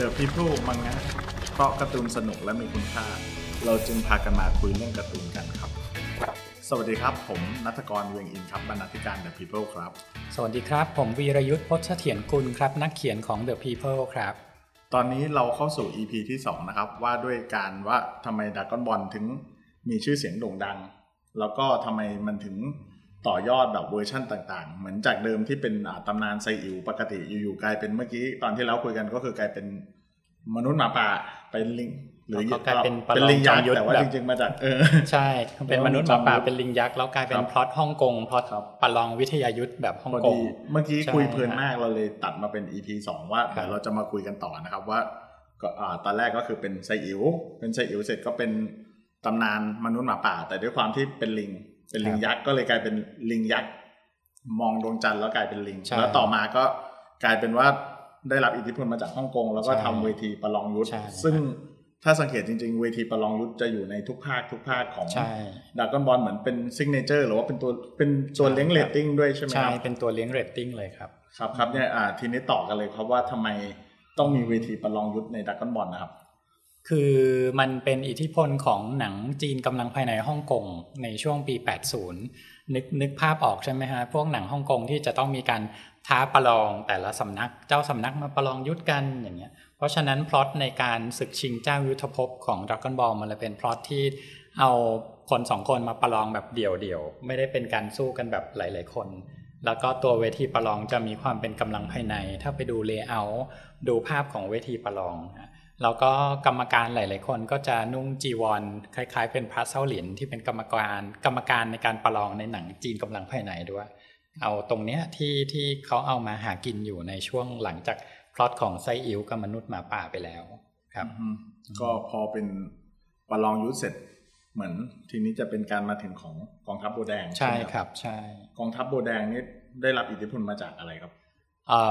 The People มังงะเพราะการ์ตูนสนุกและมีคุณค่า เราจึงพากันมาคุยเรื่องการ์ตูนกันครับ สวัสดีครับ ผมนัทกรเวียงอินครับบรรณาธิการ The People ครับ สวัสดีครับ ผมวีรยุทธ์พจน์เสถียรกุลครับ นักเขียนของ The People ครับ ตอนนี้เราเข้าสู่ EP ที่ 2 นะครับ ว่าด้วยการว่าทำไมดราก้อนบอลถึงมีชื่อเสียงโด่งดัง แล้วก็ทำไมมันถึง ต่อยอดแบบเวอร์ชั่นต่างๆ เหมือนจากเดิมที่เป็นอ่าตำนานไซอิ๋วปกติอยู่ๆกลายเป็นเมื่อกี้ตอนที่เราคุยกันก็คือกลายเป็นมนุษย์หมาป่าเป็นลิงหรือแล้วก็กลายเป็นประลองเป็นลิงยักษ์จอมยุทธแต่ว่าแบบจริงๆมาจากเออใช่เป็นมนุษย์หมาป่าจอมยุทธเป็นลิงยักษ์แล้วกลายเป็ครับพล็อตฮ่องกงพล็อตครับประลองวิทยายุทธแบบฮ่องกงพอดีเมื่อกี้ใช่คุยเพลินมากเราเลยตัดมาเป็น EP สองว่าครับเดี๋ยวเราจะมาคุยกันต่อนะครับว่าก็อ่าตอนแรกก็คือเป็นไซอิ๋วเป็นไซอิ๋วเสร็จก็เป็นตำนานมนุษย์หมาป่า แต่ด้วยความที่เป็นลิง เป็นลิงยักษ์ก็เลยกลายเป็นลิงยักษ์มองดวงจันทร์แล้วกลายเป็นลิงใช่แล้วต่อมาก็กลายเป็นว่าได้รับอิทธิพลมาจากฮ่องกงแล้วก็ใช่ทำเวทีประลองยุทธใช่ซึ่งถ้าสังเกตจริงๆ เวทีประลองยุทธจะอยู่ในทุกภาคทุกภาคของใช่ดราก้อนบอลเหมือนเป็น signature หรือว่าเป็นตัวเป็นตัวเลี้ยงเรตติ้งด้วยใช่ไหมครับใช่เป็นตัวเลี้ยงเรตติ้งเลยครับ ครับครับเนี่ยอ่าทีนี้ต่อกันเลยครับว่าทำไมต้องมีเวทีประลองยุทธในดราก้อนบอลนะครับ คือมันเป็นอิทธิพลของหนังจีนกำลังภายในฮ่องกงในช่วงปี 80 นึกนึกภาพออกใช่ไหมฮะ พวกหนังฮ่องกงที่จะต้องมีการท้าประลองแต่ละสำนัก เจ้าสำนักมาประลองยุทธกันอย่างเงี้ย เพราะฉะนั้นพล็อตในการศึกชิงเจ้ายุทธภพของด r a ก o n นบอลมันเลยเป็นพล็อตที่เอาคนสองคนมาประลองแบบเดี่ยวๆ ไม่ได้เป็นการสู้กันแบบหลาย ๆ คน แล้วก็ตัวเวทีประลองจะมีความเป็นกำลังภายใน ถ้าไปดู layer ดูภาพของเวทีประลองนะ แล้วก็กรรมการหลาย ๆ คนก็จะนุ่งจีวร คล้าย ๆ เป็นพระเส้าหลินที่เป็นกรรมการกรรมการในการประลองในหนังจีนกำลังภายในด้วย เอาตรงเนี้ยที่ที่เขาเอามาหากินอยู่ในช่วงหลังจากพล็อตของไซอิ๋วกับมนุษย์หมาป่าไปแล้วครับอืมก็พอเป็นประลองยุทธเสร็จเหมือนทีนี้จะเป็นการมาถึงของกองทัพโบวแดง ใช่ไหมครับ ใช่ กองทัพโบวแดงนี่ได้รับอิทธิพลมาจากอะไรครับเอ่อ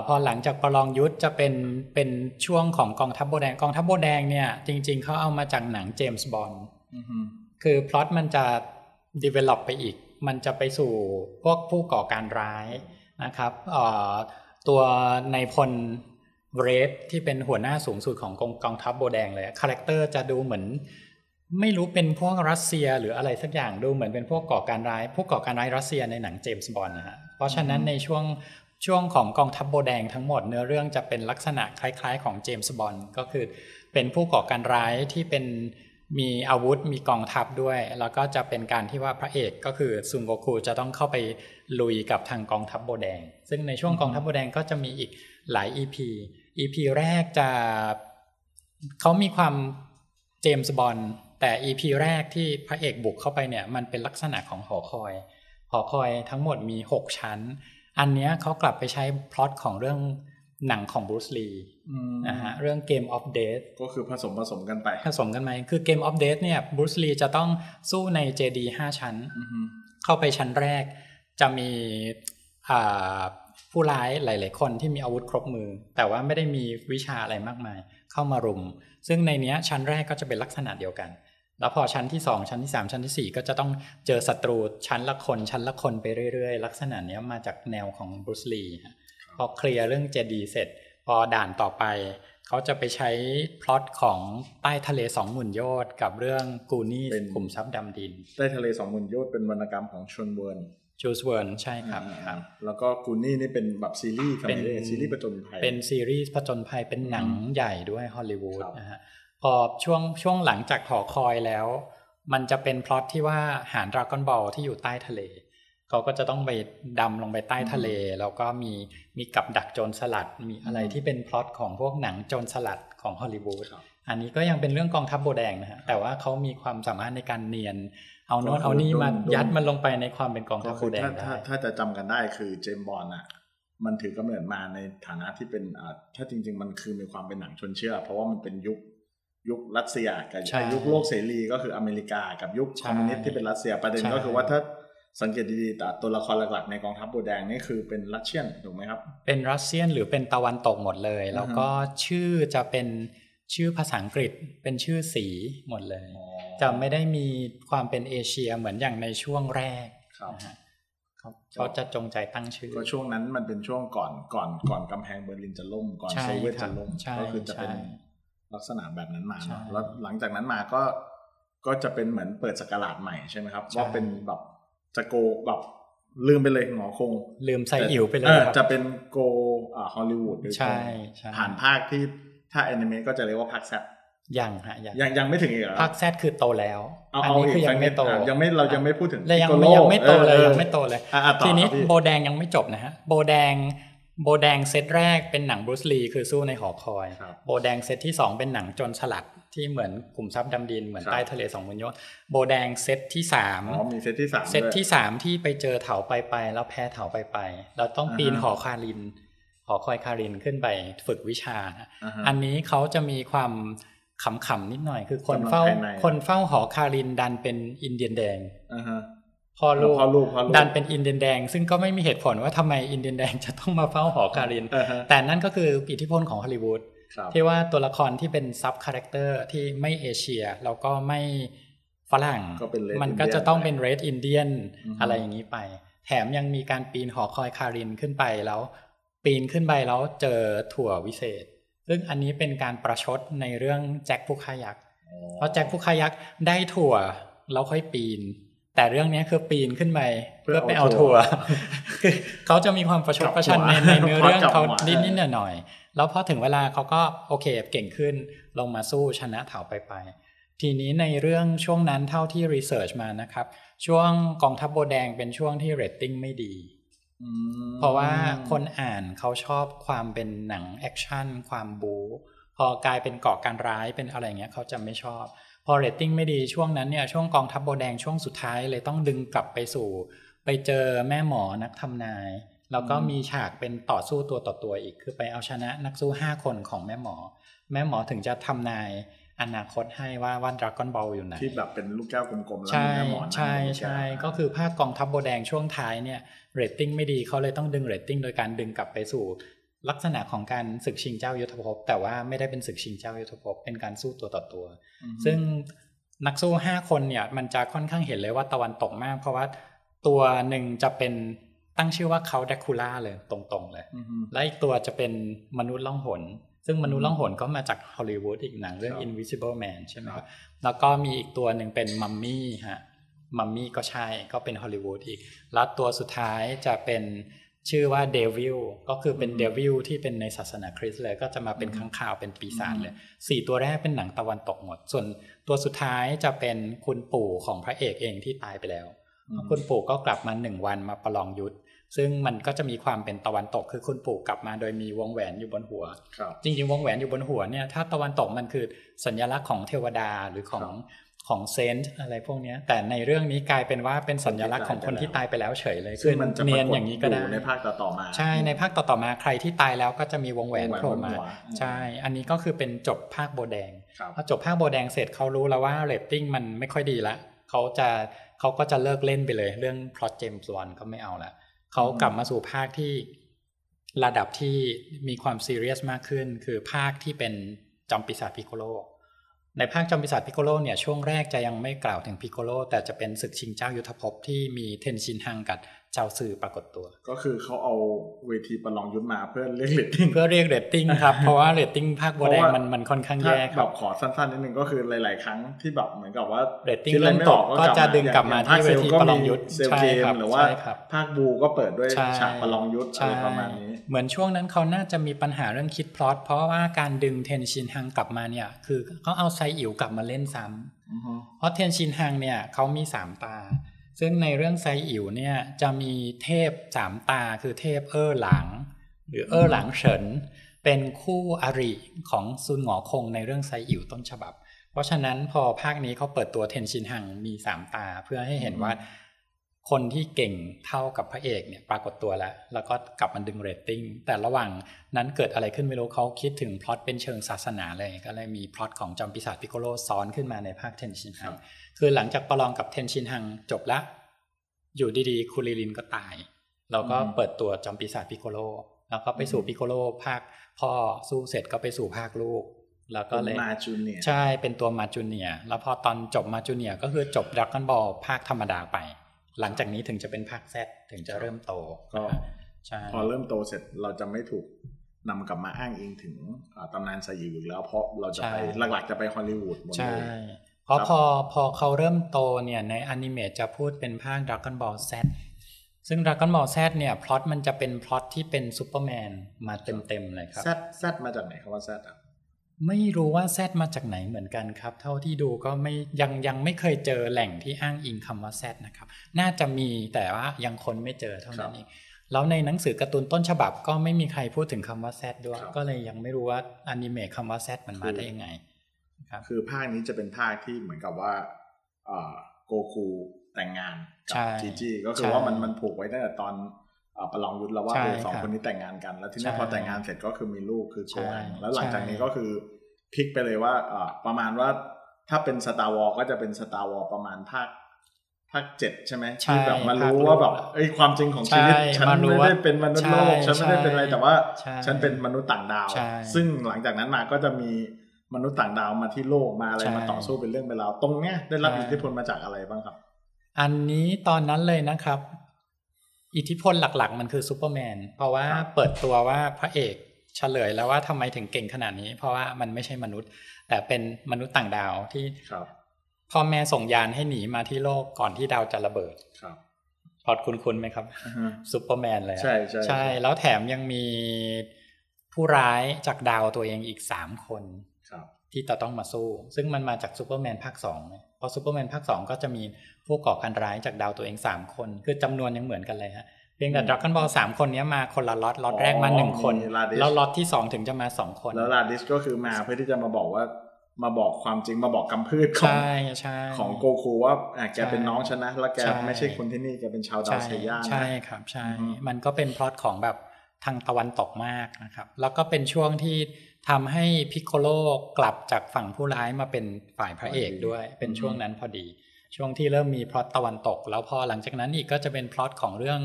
พอหลังจากประลองยุทธจะเป็นเป็นช่วงของกองทัพโบวแดงกองทัพโบวแดงเนี่ยจริง ๆเขาเอามาจากหนังเจมส์บอนด์อือฮึคือพล็อตมันจะ develop ไปอีก มันจะไปสู่พวกผู้ก่อการร้ายนะครับเอ่อตัวนายพลเรดที่เป็นหัวหน้าสูงสุดของกองกองทัพโบว์แดงเลย character จะดูเหมือนไม่รู้เป็นพวกรัสเซียหรืออะไรสักอย่างดูเหมือนเป็นพวกก่อการร้าย พวกก่อการร้ายรัสเซียในหนังเจมส์บอนด์นะฮะเพราะฉะนั้นในช่วง ช่วงของกองทัพโบว์แดงทั้งหมดเนื้อเรื่องจะเป็นลักษณะคล้ายๆ ของเจมส์บอนด์ก็คือเป็นผู้ก่อการร้ายที่เป็นมีอาวุธมีกองทัพด้วย แล้วก็จะเป็นการที่ว่าพระเอกก็คือซุนโกคูจะต้องเข้าไปลุยกับทางกองทัพโบแดง ซึ่งในช่วงกองทัพโบแดงก็จะมีอีกหลาย EP EP แรกจะเขามีความเจมส์บอนด์แต่ EP แรกที่พระเอกบุกเข้าไปเนี่ยมันเป็นลักษณะของหอคอยหอคอยทั้งหมดมี 6 ชั้น อันเนี้ยเขากลับไปใช้พล็อตของเรื่องหนังของบรูซลีอืมนะฮะเรื่อง Game of Death ก็คือผสมผสมกันไป ผสมกันไหมคือ Game of Death เนี่ยบรูซลีจะต้องสู้ในเจดีห้าชั้นอือฮึเข้าไปชั้นแรกจะมีอ่าผู้ร้ายหลาย ๆ คนที่มีอาวุธครบมือ แต่ว่าไม่ได้มีวิชาอะไรมากมาย เข้ามารุม ซึ่งในเนี้ยชั้นแรกก็จะเป็นลักษณะเดียวกัน แล้วพอชั้นที่ 2 ชั้นที่ 3 ชั้นทีสี่ 4 ก็จะต้องเจอศัตรูชั้นละคนชั้นละคนไปเรื่อยๆ ลักษณะเนี้ยมาจากแนวของบรูซลีฮะพอเคลียร์เรื่องเจดีเสร็จ พอด่านต่อไป เขาจะไปใช้พล็อตของใต้ทะเลสองหมื่นโยชน์กับเรื่องกูนี่ส์ขุมทรัพย์ดำดิน ใต้ทะเลสองหมื่นโยชน์เป็นวรรณกรรมของจูลส์ เวิร์นจูลส์ เวิร์นใช่ครับอ่าครับ แล้วก็กูนี่ส์นี่เป็นแบบซีรีส์สมัยเป็นเด็กซีรีส์ประจนภัยเป็นซีรีส์ผจญภัยเป็นหนังอืมใหญ่ด้วยฮอลลีวูดครับนะฮะ พอช่วงช่วงหลังจากหอคอยแล้ว มันจะเป็นพล็อตที่ว่าหาดราก้อนบอลที่อยู่ใต้ทะเลเขาก็จะต้องไปดำลงไปใต้ทะเล แล้วก็มีมีกับดักโจรสลัดมีอะไรที่เป็นพล็อตของพวกหนังโจรสลัดของฮอลลีวูดครับอันนี้ก็ยังเป็นเรื่องกองทัพโบว์แดงนะฮะแต่ว่าเขามีความสามารถในการเนียน เอาโน้นเอานี่มายัดมันลงไปในความเป็นกองทัพโบว์แดงก็คือถ้าได้ถ้าถ้าจะจำกันได้คือเจมส์บอนด์อะมันถือกำเนิดมาในฐานะที่เป็นอ่าถ้าจริง ๆ มันคือมีความเป็นหนังชวนเชื่อ เพราะว่ามันเป็นยุค ยุครัสเซียกับใช่ยุคโลกเสรีก็คือเมริกากับยุคใช่คอมมิวนิสต์ที่เป็นรัสเซียประเด็นใช่ก็คือว่าถ้าสังเกตดีๆแต่ตัวละครหลักๆในกองทัพโบว์แดงนี่คือเป็น Russian ถูกไหมครับ เป็น Russian หรือเป็นตะวันตกหมดเลย แล้วก็ชื่อจะเป็นชื่อภาษาอังกฤษเป็นชื่อสีหมดเลย จะไม่ได้มีความเป็นเอเชียเหมือนอย่างในช่วงแรกครับนะฮะเขาเขาจะจงใจตั้งชื่อก็ช่วงนั้นมันเป็นช่วงก่อนก่อนก่อนกำแพงเบอร์ลินจะล่มก่อนใช่โซเวียตครัจะบล่มใช่ก็คือจะเป็นใช่ ลักษณะแบบนั้นมาใช่เนาะแล้วหลังจากนั้นมาก็ก็จะเป็นเหมือนเปิดสกราชใหม่ใช่ไหมครับใช่ว่าเป็นแบบจะโกแบบลืมไปเลยหงอคง ลืมใส่อิ๋วไปเลยออครับจะเป็นโกอ่าฮอลลีวูดโดยตรงใช่ใช่ผ่านภาคที่ถ้าแอนิเมะก็จะเรียกว่าภาคแซดยังฮะยังยังยังไม่ถึงอีกเหรอภาคแซดคือโตแล้วเอาอันเอานี้อีคืกอยัสักงนิไม่ดโตอะยังไม่เรายังไม่พูดถึงเลยยัง Piccolo ยังไม่โตเลยออยังไม่โตเลยอะอะต่อทีนี้ครับพี่โบแดงยังไม่จบนะฮะโบแดง โบว์แดงเซตแรกเป็นหนังบรูซลีคือสู้ในหอคอยครับโบว์แดงเซตที่สองเป็นหนังโจรสลัดที่เหมือนกลุ่มทรัพย์ดำดินเหมือนครับใต้ทะเลสองหมื่นโยชน์โบว์แดงเซตที่สามอ๋อมีเซตที่สามเซตที่สามที่ไปเจอเถาไปไปแล้วแพ้เถาไปไปเราต้องปีนอ่าฮะหอคาริน หอคอยคารินขึ้นไปฝึกวิชานะอ่าฮะอันนี้เขาจะมีความขำๆนิดหน่อย คือคนเฝ้ากำลังภายในคนเฝ้าหอคารินดันเป็นอินเดียนแดงอ่าฮะ พอลูกพ่อลูกพ่อลูกดันเป็นอินเดียนแดง ซึ่งก็ไม่มีเหตุผลว่าทำไมอินเดียนแดงจะต้องมาเฝ้าหอคารินอ่าฮะแต่นั่นก็คืออิทธิพลของฮอลลีวูดครับที่ว่าตัวละครที่เป็น sub character ที่ไม่เอเชียแล้วก็ไม่ฝรั่งก็เป็น Red มันก็ Indian จะต้องเป็นเรดอินเดียนอือฮึอะไรอย่างนี้ไป แถมยังมีการปีนหอคอยคารินขึ้นไปแล้ว ปีนขึ้นไปแล้วเจอถั่ววิเศษ ซึ่งอันนี้เป็นการประชดในเรื่องแจ็คผู้ฆ่ายักษ์อ๋อเพราะแจ็คผู้ฆ่ายักษ์ได้ถั่วแล้วค่อยปีน แต่เรื่องนี้คือปีนขึ้นไปเพื่อไปเอาถั่วคือเขาจะมีความประชดประชันในในเนื้อเรื่องเขานิดนิดหน่อยหน่อยๆแล้วพอถึงเวลาเขาก็โอเคเก่งขึ้นลงมาสู้ชนะเถาไปไปทีนี้ในเรื่องช่วงนั้นเท่าที่ research มานะครับ ช่วงกองทัพโบว์แดงเป็นช่วงที่เรตติ้งไม่ดีอืมเพราะว่าคนอ่านเขาชอบความเป็นหนังแอคชั่นความบู๊พอกลายเป็นก่อการร้ายเป็นอะไรเงี้ยเขาจะไม่ชอบ พอเรตติ้งไม่ดีช่วงนั้นเนี่ยช่วงกองทัพโบว์แดงช่วงสุดท้ายเลยต้องดึงกลับไปสู่ ไปเจอแม่หมอนักทำนาย แล้วก็มีฉากเป็นต่อสู้ตัวต่อตัวอีก คือไปเอาชนะนักสู้ห้าคนของแม่หมอ แม่หมอถึงจะทำนายอนาคตให้ว่าว่าดราก้อนบอลอยู่ไหนที่แบบเป็นลูกแก้วกลมๆแล้วใช่มีแม่หมอนั่งใช่อยู่บนแก้วใช่ก็คือภาคกองทัพโบว์แดงช่วงท้ายเนี่ยเรตติ้งไม่ดีเขาเลยต้องดึงเรตติ้งโดยการดึงกลับไปสู่ ลักษณะของการศึกชิงเจ้ายุทธภพ แต่ว่าไม่ได้เป็นศึกชิงเจ้ายุทธภพ เป็นการสู้ตัวต่อตัวอืมซึ่งนักสู้ห้าคนเนี่ยมันจะค่อนข้างเห็นเลยว่าตะวันตกมาก เพราะว่าตัวหนึ่งจะเป็นตั้งชื่อว่าเขาแดคูล่าเลยตรงๆเลยอืมและอีกตัวจะเป็นมนุษย์ล่องหน ซึ่งมนุษย์ล่องหนก็มาจากฮอลลีวูดอีกหนังเรื่องครับ Invisible Man ใช่ไหมคครัรับบแล้วก็มีอีกตัวหนึ่งเป็นมัมมี่ฮะ มัมมี่ก็ใช่ ก็เป็นฮอลลีวูดอีก แล้วตัวสุดท้ายจะเป็น ชื่อว่าเดวิลก็คือเป็นอืมเดวิลที่เป็นในศาสนาคริสต์เลย ก็จะมาเป็นอืมข้างข่าวเป็นปีศาจอืมเลยสี่ตัวแรกเป็นหนังตะวันตกหมด ส่วนตัวสุดท้ายจะเป็นคุณปู่ของพระเอกเองที่ตายไปแล้วอืมคุณปู่ก็กลับมาหนึ่งวันมาประลองยุทธซึ่งมันก็จะมีความเป็นตะวันตกคือคุณปู่กลับมาโดยมีวงแหวนอยู่บนหัวครับจริงๆ วงแหวนอยู่บนหัวเนี่ยถ้าตะวันตกมันคือสัญลักษณ์ของเทวดาหรือของครับ ของ saint อะไรพวกเนี้ยแต่ในเรื่องนี้กลายเป็นว่าเป็นสัญลักษณ์ของคนที่ตายไปแล้วเฉยเลยซึ่คืงอมันจะเนี่ยปยรานกฏอย่างนี้ก็ได้อยู่ในภาคต่อๆมา ใช่ในภาคต่อๆมาใครที่ตายแล้วก็จะมีวงแหวนวงแหวนโผล่มาบนหัวใช่ อันนี้ก็คือเป็นจบภาคโบว์แดงครับพอจบภาคโบว์แดงเสร็จเขารู้แล้วว่าเรตติ้งมันไม่ค่อยดีละเขาจะเขาก็จะเลิกเล่นไปเลย เรื่องพล็อตเจมส์บอนด์ก็ไม่เอาละเขากลับมาสู่ภาคที่ระดับที่มีความซีเรียสมากขึ้น คือภาคที่เป็นจอมปีศาจพิโคโล ในภาคจอมปีศาจพิโกโลเนี่ยช่วงแรกจะยังไม่กล่าวถึงพิโกโลแต่จะเป็นศึกชิงเจ้ายุทธภพที่มีเทนชินฮังกับ เจ้าซือปรากฏตัว ก็คือเขาเอาเวทีประลองยุทธมาเพื่อเรียกเรตติ้งเพื่อเรียกเรตติ้งครับ เพราะว่าเรตติ้งภาคโบแดงเพราะว่ามัมันมันค่อนข้างถ้าแย่คแบรับบขอสั้นๆนิดนึงก็คือหลาย ๆ ครั้งที่แบบเหมือนกับว่าเรตติ้งคิดอะเริ่มไตกก็จะดึงกลับมาอย่ที่เวทีภาคซลประลองยุทธเซลใช่เกมครับหรือว่าใช่ครับภาคบูก็เปิดด้วยใช่ฉากประลองยุทธอะไรประมาณนี้ เหมือนช่วงนั้นเขาน่าจะมีปัญหาเรื่องคิดพล็อตเพราะว่าการดึงเทนชินฮังกลับมาเนี่ยคือเขาเอาไซอิ๋วกลับมาเล่นซ้ำอือฮึเพราะเทนชินฮังเนี่ยเขามีสามตา ซึ่งในเรื่องไซอิ๋วเนี่ยจะมีเทพสามตาคือเทพเออหลัง หรือเออหลังเฉิน เป็นคู่อริของซุนหงอคงในเรื่องไซอิ๋วต้นฉบับ เพราะฉะนั้นพอภาคนี้เขาเปิดตัวเทนชินหังมีสามตาเพื่อให้เห็นว่า คนที่เก่งเท่ากับพระเอกเนี่ยปรากฏตัวแล้ว แล้วก็กลับมาดึงเรตติ้งแต่ระหว่างนั้นเกิดอะไรขึ้นไม่รู้เขาคิดถึงพล็อตเป็นเชิงศาสนาเลยก็เลยมีพล็อตของจอมปีศาจพิโกโลซ้อนขึ้นมาในภาคเทนชินฮังคือหลังจากประลองกับเทนชินฮังจบละ อยู่ดีๆคุริลินก็ตาย เราก็เปิดตัวจอมปีศาจพิโกโลแล้วก็ไปสู่พิโกโลภาคพ่อสู้เสร็จก็ไปสู่ภาคลูกแล้วก็เลยมาจูเนียร์ใช่เป็นตัวมาจูเนียร์แล้วพอตอนจบมาจูเนียร์ก็คือจบด r ก g อนบอลภาคธรรมดาไป หลังจากนี้ถึงจะเป็นภาค Z ถึงจะเริ่มโตก็ใช่พอเริ่มโตเสร็จเราจะไม่ถูกนำกลับมาอ้างอิงถึงอ่าตำนานไซอิ๋วอีกแล้วเพราะเราจะไปหลักๆจะไปฮอลลีวูดหมดใช่เลยเพราะครับพอพอเขาเริ่มโตเนี่ยในอนิเมะจะพูดเป็นภาค Dragon Ball Z ซึ่ง Dragon Ball Z เนี่ยพล็อตมันจะเป็นพล็อตที่เป็นซูเปอร์แมนมาเต็มๆเลยครับแซดแซดมาจากไหนคำว่าแซดอะ ไม่รู้ว่า Z มาจากไหนเหมือนกันครับ เท่าที่ดูก็ไม่ยังยังไม่เคยเจอแหล่งที่อ้างอิงคำว่าแซดนะครับ น่าจะมีแต่ว่ายังคนไม่เจอเท่านั้นเองแล้วในหนังสือการ์ตูนต้นฉบับก็ไม่มีใครพูดถึงคำว่าแซดด้วย ก็เลยยังไม่รู้ว่าอนิเมะคำว่าแซดมันมาได้ยังไงครับคือภาคนี้จะเป็นภาคที่เหมือนกับว่าอ่าโกคูแต่งงานกัใช่จีจีก็คือใช่ว่ามันมันผูกไว้ตั้งแต่ตอนอ่า ประลองยุทธแล้วว่าใช่เออสองครับคนนี้แต่งงานกัน แล้วทีนี้ใช่พอแต่งงานเสร็จก็คือมีลูกคือโกใช่อันแล้วหลังจากนี้ใช่ก็คือพลิกไปเลยว่าอ่าประมาณว่าถ้าเป็น Star Wars ก็จะเป็น Star Wars ประมาณภาคภาคเจ็ดใช่ไหมใช่ที่แบบมารู้ภาคลูกว่าแบบเอ้ยความจริงของชีวิตใช่ฉันมารู้ไม่ว่าได้เป็นมนุษย์โลกใช่ฉันไม่ได้เป็นอะไรใช่แต่ว่าใช่ฉันเป็นมนุษย์ต่างดาวใช่ซึ่งหลังจากนั้นมาก็จะมีมนุษย์ต่างดาวมาที่โลกมาอะไรใช่มาต่อสู้เป็นเรื่องเป็นราวตรงเนี้ยได้รับใช่อิทธิพลมาจากอะไรบ้างครับ อันนี้ตอนนั้นเลยนะครับ อิทธิพลหลักๆ มันคือซูเปอร์แมนเพราะว่าครับเปิดตัวว่าพระเอกเฉลยแล้วว่าทำไมถึงเก่งขนาดนี้ เพราะว่ามันไม่ใช่มนุษย์ แต่เป็นมนุษย์ต่างดาวที่ครับพ่อแม่ส่งยานให้หนีมาที่โลกก่อนที่ดาวจะระเบิดครับพอดคุณคุณไหมครับอือฮึซูเปอร์แมนเลยอะใช่ใช่ใช่ แล้วแถมยังมีผู้ร้ายจากดาวตัวเองอีกสามคน ครับ ที่จะต้องมาสู้ ซึ่งมันมาจากซูเปอร์แมนภาคสองเพ ราะซูเปอร์แมนภาคสองก็จะมีผู้ก่อการร้ายจากดาวตัวเองสามคน คือจำนวนยังเหมือนกันเลยฮะเพียงแต่ดราก้อนบอลสามคนเนี้ยมาคนละล็อตล็อตแรกมาหนึ่งคนมี Raditz แล้วล็อตที่สองถึงจะมาสองคน แล้วลาดิสก็คือมาเพื่อที่จะมาบอกว่ามาบอกความจริงมาบอกกำพืดของใช่ใช่ของโกคูว่าอะแกใช่เป็นน้องฉันนะแล้วแกใช่ไม่ใช่คนที่นี่แกเป็นชาวดาวใช่ไซย่านะใช่ครับใช่อือฮึมันก็เป็นพล็อตของแบบทางตะวันตกมากนะครับ แล้วก็เป็นช่วงที่ ทำให้พิกโกโลกลับจากฝั่งผู้ร้ายมาเป็นฝ่ายพระเอกด้วย เป็นช่วงนั้นพอดี ช่วงที่เริ่มมีพล็อตตะวันตก แล้วพอหลังจากนั้นอีกก็จะเป็นพล็อตของเรื่อง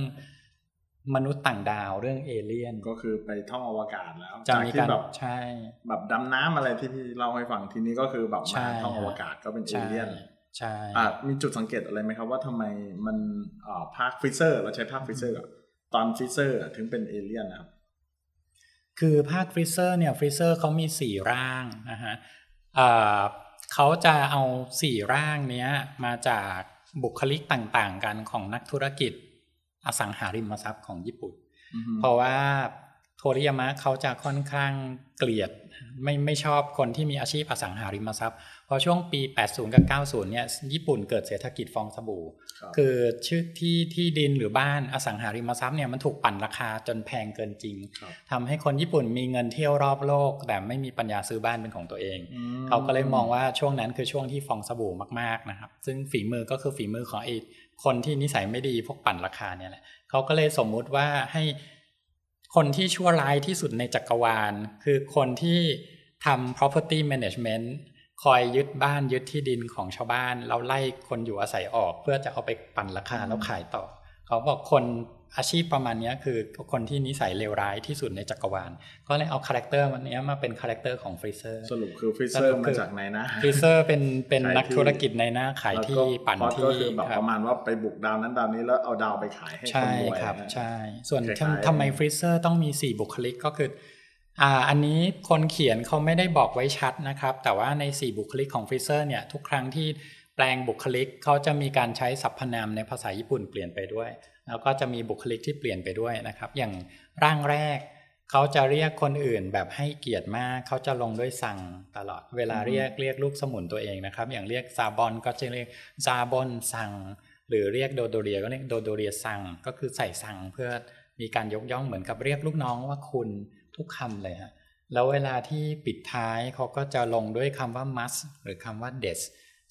มนุษย์ต่างดาวเรื่องเอเลี่ยน ก็คือไปท่องอวกาศแล้วจะจากมีที่การแบบใช่ แบบดำน้ำอะไรที่พี่เล่าให้ฟังทีนี้ก็คือแบบใช่มาท่องอวกาศก็เป็นเอใช่เลี่ยนใช่อะมีจุดสังเกตอะไรไหมครับว่าทำไมมันอ่าภาคฟรีเซอร์เราใช้ภาคฟรีเซอร์อะตอนฟรีเซอร์ถึงเป็นเอเลี่ยนนะครับ คือภาคฟรีเซอร์เนี่ยฟรีเซอร์เขามีสี่ร่างนะฮะอ่าเขาจะเอาสี่ร่างเนี้ยมาจากบุคลิกต่างๆ กันของนักธุรกิจอสังหาริมทรัพย์ของญี่ปุ่น เพราะว่าโทริยามะเขาจะค่อนข้างเกลียดไม่ไม่ชอบคนที่มีอาชีพอสังหาริมทรัพย์เพราะช่วงปี 80 กับ 90 เนี่ยญี่ปุ่นเกิดเศรษฐกิจฟองสบู่ครับคือชื่อที่ที่ดินหรือบ้านอสังหาริมทรัพย์เนี่ยมันถูกปั่นราคาจนแพงเกินจริงครับทำให้คนญี่ปุ่นมีเงินเที่ยวรอบโลก แต่ไม่มีปัญญาซื้อบ้านเป็นของตัวเองอืมเขาก็เลยมองว่าช่วงนั้นคือช่วงที่ฟองสบู่มากๆนะครับ ซึ่งฝีมือก็คือฝีมือของไอ้คนที่นิสัยไม่ดีพวกปั่นราคาเนี่ยแหละเขาก็เลยสมมุติว่าให้คนที่ชั่วร้ายที่สุดในจักรวาล คือคนที่ทำ property management คอยยึดบ้านยึดที่ดินของชาวบ้านแล้วไล่คนอยู่อาศัยออก เพื่อจะเอาไปปั่นราคาแล้วขายต่อ เขาบอกคนอาชีพประมาณเนี้ยคือคนที่นิสัยเลวร้ายที่สุดในจักรวาล ก็เลยเอาคาแรคเตอร์มันเนี้ยมาเป็นคาแรคเตอร์ของฟรีเซอร์สรุปคือฟิเซสอรุร์ปมาคือจากไหนนะฟรีเซอร์เป็นเป็นขายนักที่ธุรกิจในหน้าขายที่ปั่นแล้วที่ก็คือแบบคปรับระมาณว่าไปบุกดาวนั้นดาวนี้แล้วเอาดาวไปขายให้คนใช่รวยครับนะใช่ ส่วนคล้ายๆทำทำไมฟรีเซอร์ต้องมี 4 บุคลิกก็คือ อ่าอันนี้คนเขียนเขาไม่ได้บอกไว้ชัดนะครับ แต่ว่าใน 4 บุคลิกของฟรีเซอร์เนี่ยทุกครั้งที่แปลงบุคลิกเขาจะมีการใช้สรรพนามในภาษาญี่ปุ่นเปลี่ยนไปด้วย แล้วก็จะมีบุคลิกที่เปลี่ยนไปด้วยนะครับ อย่างร่างแรกเขาจะเรียกคนอื่นแบบให้เกียรติมากเขาจะลงด้วยสั่งตลอด เวลาเรียกเรียกลูกสมุนตัวเองนะครับ อย่างเรียกซาบอนก็จะเรียกซาบอน さん หรือเรียกโดโดเรียก็เรียกโดโดเรีย さん ก็คือใส่ さん เพื่อมีการยกย่องเหมือนกับเรียกลูกน้องว่าคุณ ทุกคำเลยฮะแล้วเวลาที่ปิดท้ายเขาก็จะลงด้วยคำว่า ます หรือคำว่า です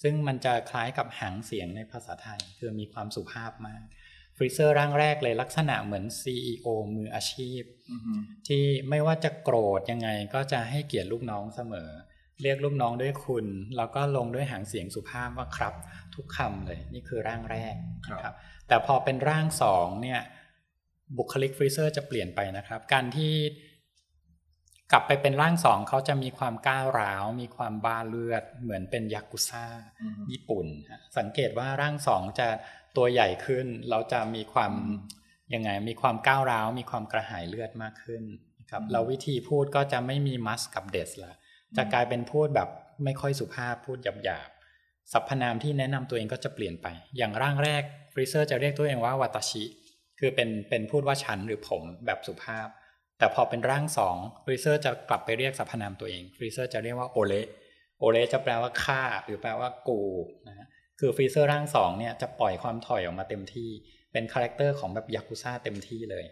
ซึ่งมันจะคล้ายกับหางเสียงในภาษาไทย คือมีความสุภาพมากฟรีเซอร์ร่างแรกเลยลักษณะเหมือน CEO มืออาชีพอือฮึที่ไม่ว่าจะโกรธยังไงก็จะให้เกียรติลูกน้องเสมอ เรียกลูกน้องด้วยคุณ แล้วก็ลงด้วยหางเสียงสุภาพว่าครับ ทุกคำเลย นี่คือร่างแรกนะครับ แต่พอเป็นร่างสองเนี่ยบุคลิกฟรีเซอร์จะเปลี่ยนไปนะครับ การที่ กลับไปเป็นร่างสองเขาจะมีความก้าวร้าว มีความบ้าเลือด เหมือนเป็นยากุซ่าอืมญี่ปุ่นฮะสังเกตว่าร่างสองจะตัวใหญ่ขึ้น เราจะมีความยังไงมีความก้าวร้าว มีความกระหายเลือดมากขึ้นนะครับอืมเราวิธีพูดก็จะไม่มี ます กับ です ละจะกลายเป็นพูดแบบไม่ค่อยสุภาพพูดหยาบๆสรรพนามที่แนะนำตัวเองก็จะเปลี่ยนไป อย่างร่างแรกฟรีเซอร์จะเรียกตัวเองว่าわたし คือเป็นเป็นพูดว่าฉันหรือผมแบบสุภาพ แต่พอเป็นร่างสองฟรีเซอร์จะกลับไปเรียกสรรพนามตัวเองฟรีเซอร์จะเรียกว่าโอเลโอเลจะแปลว่าข้าหรือแปลว่ากูนะฮะคือฟรีเซอร์ร่างสองเนี่ยจะปล่อยความถ่อยออกมาเต็มที่เป็น character ของแบบยากุซ่าเต็มที่เลย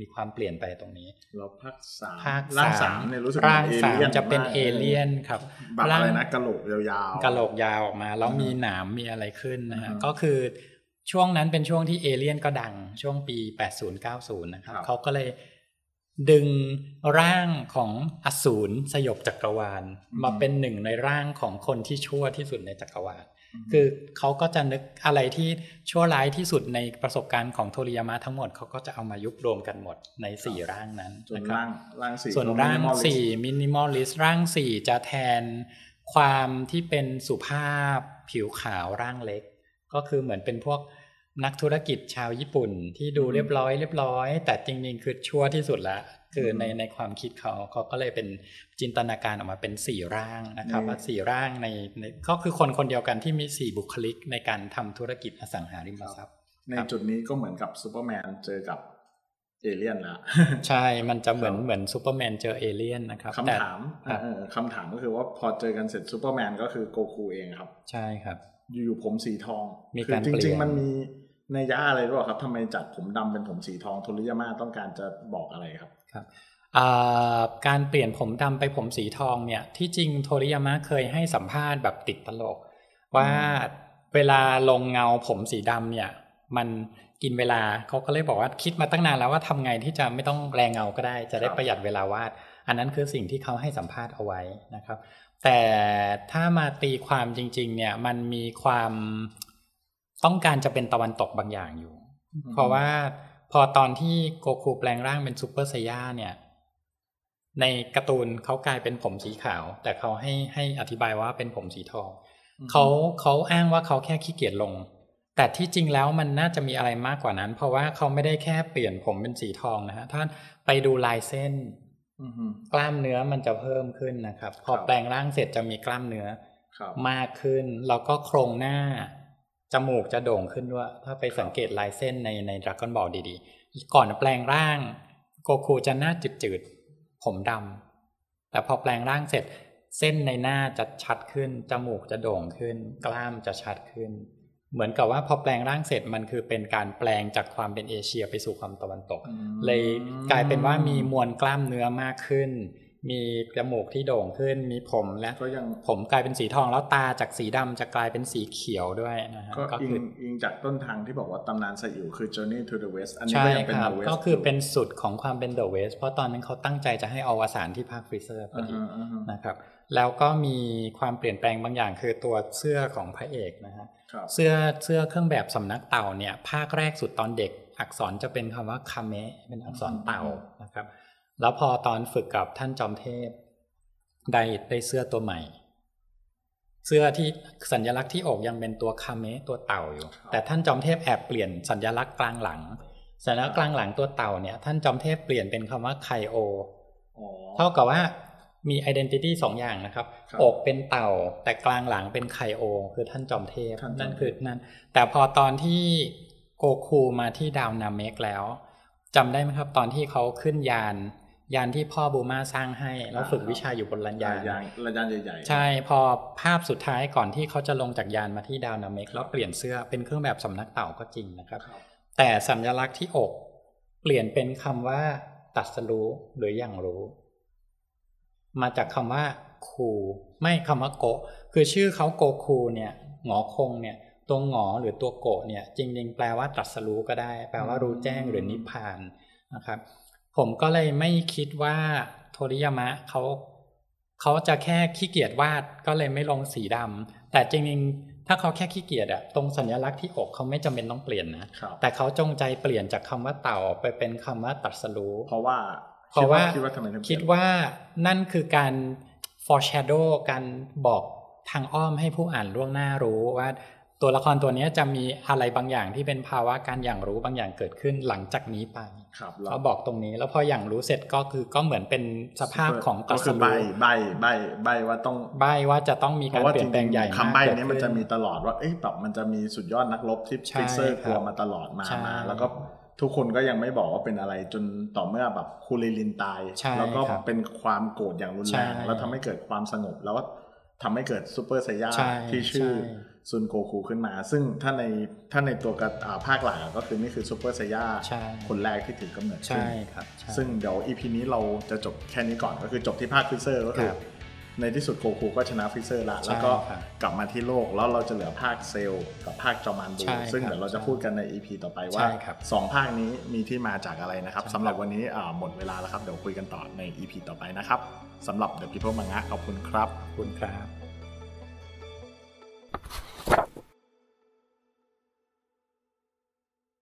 มีความเปลี่ยนไปตรงนี้แล้วภาคสามภาคร่างสาสามมเนี่ยรู้สึกร่างเหมือนสามเอเลี่ยนจะเป็นมากเอเลี่ยนครับแบบอะไรนะกะโหลกยาวๆกะโหลกยาวออกมาแล้วอืมมีหนามมีอะไรขึ้นนะฮะอืมก็คือช่วงนั้นเป็นช่วงที่เอเลี่ยนก็ดังช่วงปี 80-90 นะครับครับเขาก็เลย ดึงร่างของอสูรสยบจักรวาล มาเป็นหนึ่งในร่างของคนที่ชั่วที่สุดในจักรวาล คือเขาก็จะนึกอะไรที่ชั่วร้ายที่สุดในประสบการณ์ของโทริยามะทั้งหมดเขาก็จะเอามายุบรวมกันหมดในสี่ร่างนั้นส่วนนะครับร่างร่างสี่ส่วนก็ร่าง minimalist สี่มินิมอลลิสร่างสี่จะแทนความที่เป็นสุภาพผิวขาวร่างเล็ก ก็คือเหมือนเป็นพวก นักธุรกิจชาวญี่ปุ่นที่ดูเรียบร้อยเรียบร้อย แต่จริงๆคือชั่วที่สุดละคือในในความคิดเขาเขาก็เลยเป็นจินตนาการออกมาเป็นสี่ร่างนะครับอืมว่าสี่ร่างในในก็คือคนคนเดียวกันที่มีสี่บุคลิกในการทำธุรกิจอสังหาริมทรัพย์ในจุดนี้ก็เหมือนกับซูเปอร์แมนเจอกับเอเลี่ยนละใช่มันจะเหมือนครับเหมือนซูเปอร์แมนเจอเอเลี่ยนนะครับคำแต่ถามครับเออคำถามก็คือว่าพอเจอกันเสร็จซูเปอร์แมนก็คือโกคูเองครับ ใช่ครับ อยู่ๆผมสีทองมีคืการจเปลี่ริยงนๆมันมี ในยะอะไรหรือเปล่าครับทำไมจากผมดำเป็นผมสีทองโทริยาม่าต้องการจะบอกอะไรครับครับอ่าการเปลี่ยนผมดำไปผมสีทองเนี่ยที่จริงโทริยามะเคยให้สัมภาษณ์แบบติดตลก ว่าเวลาลงเงาผมสีดำเนี่ย มันกินเวลาเขาก็เลยบอกว่าคิดมาตั้งนานแล้วว่าทำไงที่จะไม่ต้องแรงเงาก็ได้ จะได้ครับประหยัดเวลาวาด อันนั้นคือสิ่งที่เขาให้สัมภาษณ์เอาไว้นะครับ แต่ถ้ามาตีความจริง ๆ เนี่ยมันมีความ ต้องการจะเป็นตะวันตกบางอย่างอยู่ เพราะว่าพอตอนที่โกคูแปลงร่างเป็นซูเปอร์ไซย่าเนี่ย ในการ์ตูนเขากลายเป็นผมสีขาว แต่เขาให้ให้อธิบายว่าเป็นผมสีทองเขาเขาอ้างว่าเขาแค่ขี้เกียจลง แต่ที่จริงแล้วมันน่าจะมีอะไรมากกว่านั้น เพราะว่าเขาไม่ได้แค่เปลี่ยนผมเป็นสีทองนะฮะถ้าไปดูลายเส้นอือฮึกล้ามเนื้อมันจะเพิ่มขึ้นนะครับ พอครับแปลงร่างเสร็จจะมีกล้ามเนื้อครับมากขึ้น แล้วก็โครงหน้า จมูกจะโด่งขึ้นด้วย ถ้าไปสังเกตลายเส้นในในดราก้อนบอลดีๆ ก่อนแปลงร่าง โกคูจะหน้าจืดๆ ผมดำแต่พอแปลงร่างเสร็จ เส้นในหน้าจะชัดขึ้น จมูกจะโด่งขึ้น กล้ามจะชัดขึ้น เหมือนกับว่าพอแปลงร่างเสร็จมันคือเป็นการแปลงจากความเป็นเอเชียไปสู่ความตะวันตกอืมเลยกลายเป็นว่ามีมวลกล้ามเนื้อมากขึ้น มีจมูกที่โด่งขึ้น มีผมและก็ยังผมกลายเป็นสีทองแล้วตาจากสีดำจะกลายเป็นสีเขียวด้วยนะฮะก็ก็อิคืงอิงจากต้นทางที่บอกว่าตำนานไซอิ๋วคือ Journey to the West อันนี้ใช่ก็ยังเป็นครับ The West ก็คือเป็นที่สุดของความเป็น The West เพราะตอนนั้นเขาตั้งใจจะให้อวสานที่ภาคฟรีเซอร์พออ่าดีฮะอ่าฮะนะครับแล้วก็มีความเปลี่ยนแปลงบางอย่างคือตัวเสื้อของพระเอกนะฮะครับเสื้อเสื้อเครื่องแบบสำนักเต่าเนี่ยภาคแรกสุดตอนเด็กอักษรจะเป็นคำว่าคาเมะเป็นอักษรเต่านะครับ แล้วพอตอนฝึกกับท่านจอมเทพ ได้ได้เสื้อตัวใหม่ เสื้อที่สัญลักษณ์ที่อกยังเป็นตัวคาเมะตัวเต่าอยู่ แต่ท่านจอมเทพแอบเปลี่ยนสัญลักษณ์กลางหลัง สัญลักษณ์กลางหลังตัวเต่าเนี่ยท่านจอมเทพเปลี่ยนเป็นคำว่าไคโออ๋อเท่ากับว่ามี identity สองอย่างนะครับครับอกเป็นเต่า แต่กลางหลังเป็นไคโอ คือท่านจอมเทพท่านจอมเทพนั่นคือนั่น แต่พอตอนที่โกคูมาที่ดาวนาเมกแล้วจำได้ไหมครับ ตอนที่เขาขึ้นยาน ยานที่พ่อบูมาสร้างให้ แล้วฝึกวิชาอยู่บนลันยานยางระยานใหญ่ๆ ใช่พอภาพสุดท้ายก่อนที่เขาจะลงจากยานมาที่ดาวนาเมกแล้วเปลี่ยนเสื้อเป็นเครื่องแบบสำนักเต่าก็จริงนะครับครับแต่สัญลักษณ์ที่อกเปลี่ยนเป็นคำว่า ตัดสรู้หรืออย่างรู้ มาจากคำว่าคูไม่คำว่าโกะคือชื่อเขาโกคูเนี่ยหงอคงเนี่ยตัวหงอหรือตัวโกะเนี่ย จริงๆแปลว่าตรัสรู้ก็ได้ แปลว่ารู้แจ้งหรือนิพพานนะครับ ผมก็เลยไม่คิดว่าโทริยามะเขาเขาจะแค่ขี้เกียจวาดก็เลยไม่ลงสีดำแต่จริงๆถ้าเขาแค่ขี้เกียจอะตรงสัญลักษณ์ที่อกเขาไม่จำเป็นต้องเปลี่ยนนะครับแต่เขาจงใจเปลี่ยนจากคำว่าเต่าไปเป็นคำว่าตรัสรู้เพราะว่าเพราะว่าคิดว่าทำไมถึงเปลี่ยนคิดว่านั่นคือการ foreshadow การบอกทางอ้อมให้ผู้อ่านล่วงหน้ารู้ว่า ตัวละครตัวเนี้ยจะมีอะไรบางอย่างที่เป็นภาวะการหยั่งรู้บางอย่างเกิดขึ้นหลังจากนี้ไปครับแล้วเขาบอกตรงนี้แล้วพอหยั่งรู้เสร็จก็คือก็เหมือนเป็นสภาพของก็คือใบ้ใบ้ใบ้ใบ้ว่าต้องใบ้ว่าจะต้องมีการราะว่าเปลี่ยนแปลริงงใหญ่ๆเกิดขึ้น เพราะว่าจริงๆคำใบ้เนี้ยมันจะมีตลอดว่าเอ๊ะแบบมันจะมีสุดยอดนักรบที่ใช่ฟรีเซอร์ครับกลัวมาตลอดมาใช่มาแล้วก็ทุกคนก็ยังไม่บอกว่าเป็นอะไรจนต่อเมื่อแบบคูริลินตายใช่แล้วก็ครับเป็นความโกรธอย่างรุนแรงใช่แล้วทำให้เกิดความสงบแล้วก็ ทำให้เกิดซูเปอร์ไซย่าใช่ที่ชื่อใช่ซุนโกคูขึ้นมา ซึ่งถ้าในถ้าในตัวกับอ่าภาคหลักอะก็คือนี่คือซูเปอร์ไซย่าใช่คนแรกที่ถือกำเนิดขึ้นใช่ครับใช่ซึ่งเดี๋ยว EP นี้เราจะจบแค่นี้ก่อนก็คือจบที่ภาคฟรีเซอร์ก็คือครับในที่สุดโกคูก็ชนะฟรีเซอร์ละใช่แล้วก็ครับกลับมาที่โลกแล้วเราจะเหลือภาคเซลล์กับภาคจอมมารบูใช่ซึ่งครับเดี๋ยวเราจะใช่พูดกันใน EP ต่อไปว่าใช่ครับสองภาคนี้มีที่มาจากอะไรนะครับใช่ครับสำหรับวันนี้อ่าหมดเวลาแล้วครับเดี๋ยวคุยกันต่อใน EP ต่อไปนะครับ สำหรับ The People Manga ขอบคุณครับขอบคุณครับ